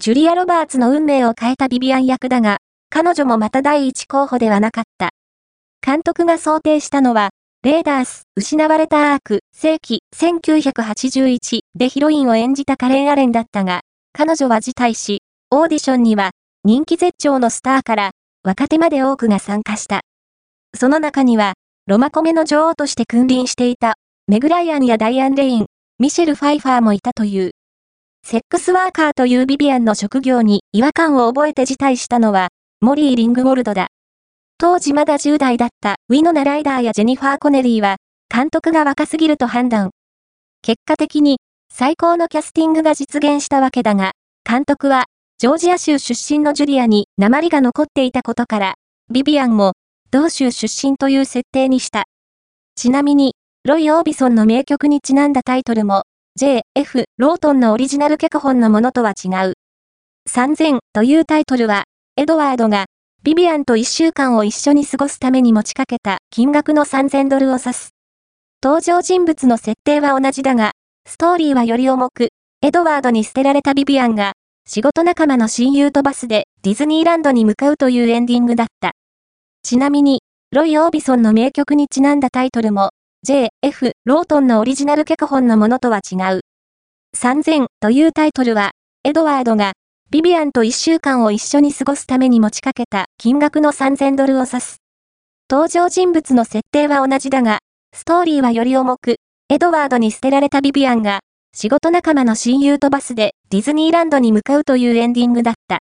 ジュリア・ロバーツの運命を変えたビビアン役だが、彼女もまた第一候補ではなかった。監督が想定したのは、レーダース、失われたアーク、世紀、1981でヒロインを演じたカレン・アレンだったが、彼女は辞退し、オーディションには、人気絶頂のスターから、若手まで多くが参加した。その中には、ロマコメの女王として君臨していた、メグライアンやダイアン・レイン、ミシェル・ファイファーもいたという。セックスワーカーというビビアンの職業に違和感を覚えて辞退したのは、モリー・リングウォルドだ。当時まだ10代だったウィノナ・ライダーやジェニファー・コネリーは、監督が若すぎると判断。結果的に、最高のキャスティングが実現したわけだが、監督は、ジョージア州出身のジュリアに鉛が残っていたことから、ビビアンも、同州出身という設定にした。ちなみに、ロイ・オービソンの名曲にちなんだタイトルも、J. F. ロートンのオリジナル脚本のものとは違う。3000というタイトルは、エドワードがビビアンと一週間を一緒に過ごすために持ちかけた金額の3000ドルを指す。登場人物の設定は同じだが、ストーリーはより重く、エドワードに捨てられたビビアンが、仕事仲間の親友とバスでディズニーランドに向かうというエンディングだった。ちなみに、ロイ・オービソンの名曲にちなんだタイトルも、J. F. ロートンのオリジナル脚本のものとは違う。3000というタイトルは、エドワードがビビアンと一週間を一緒に過ごすために持ちかけた金額の3000ドルを指す。登場人物の設定は同じだが、ストーリーはより重く、エドワードに捨てられたビビアンが、仕事仲間の親友とバスでディズニーランドに向かうというエンディングだった。